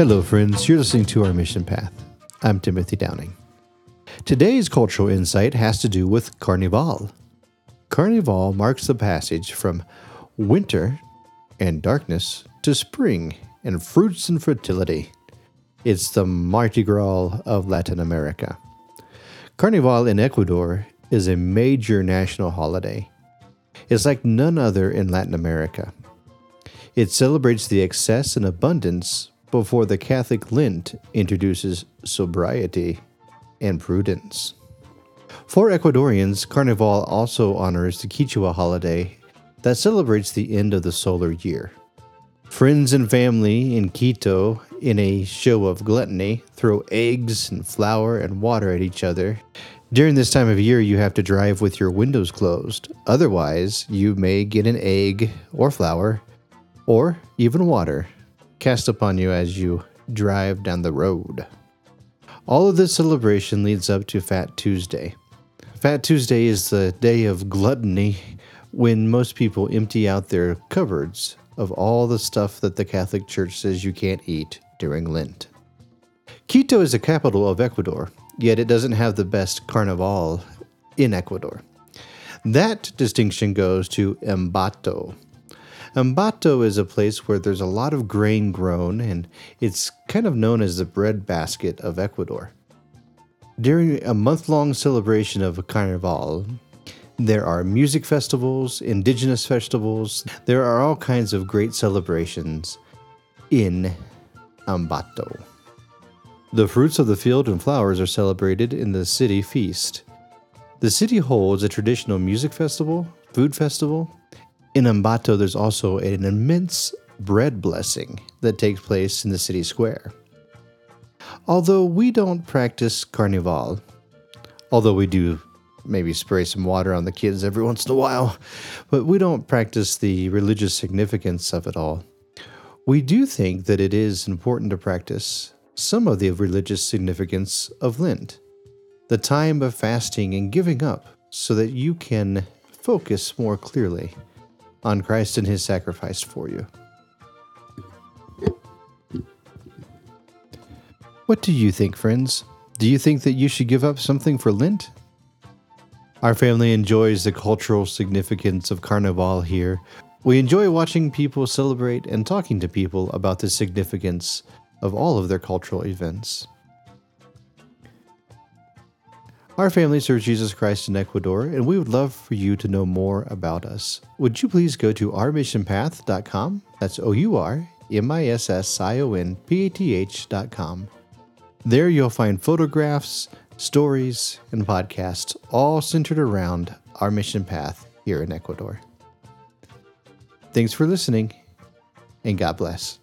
Hello, friends. You're listening to Our Mission Path. I'm Timothy Downing. Today's cultural insight has to do with Carnival. Carnival marks the passage from winter and darkness to spring and fruits and fertility. It's the Mardi Gras of Latin America. Carnival in Ecuador is a major national holiday. It's like none other in Latin America. It celebrates the excess and abundance before the Catholic Lent introduces sobriety and prudence. For Ecuadorians, Carnival also honors the Quichua holiday that celebrates the end of the solar year. Friends and family in Quito, in a show of gluttony, throw eggs and flour and water at each other. During this time of year, you have to drive with your windows closed. Otherwise, you may get an egg or flour or even water cast upon you as you drive down the road. All of this celebration leads up to Fat Tuesday. Fat Tuesday is the day of gluttony when most people empty out their cupboards of all the stuff that the Catholic Church says you can't eat during Lent. Quito is the capital of Ecuador, yet it doesn't have the best carnival in Ecuador. That distinction goes to Ambato. Ambato is a place where there's a lot of grain grown, and it's kind of known as the bread basket of Ecuador. During a month long celebration of Carnival, there are music festivals, indigenous festivals, there are all kinds of great celebrations in Ambato. The fruits of the field and flowers are celebrated in the city feast. The city holds a traditional music festival, food festival. In Ambato, there's also an immense bread blessing that takes place in the city square. Although we don't practice Carnival, although we do maybe spray some water on the kids every once in a while, but we don't practice the religious significance of it all. We do think that it is important to practice some of the religious significance of Lent, the time of fasting and giving up, so that you can focus more clearly on Christ and his sacrifice for you. What do you think, friends? Do you think that you should give up something for Lent? Our family enjoys the cultural significance of Carnival here. We enjoy watching people celebrate and talking to people about the significance of all of their cultural events. Our family serves Jesus Christ in Ecuador, and we would love for you to know more about us. Would you please go to ourmissionpath.com? That's O U R M I S S I O N P A T H.com. There you'll find photographs, stories, and podcasts all centered around our mission path here in Ecuador. Thanks for listening, and God bless.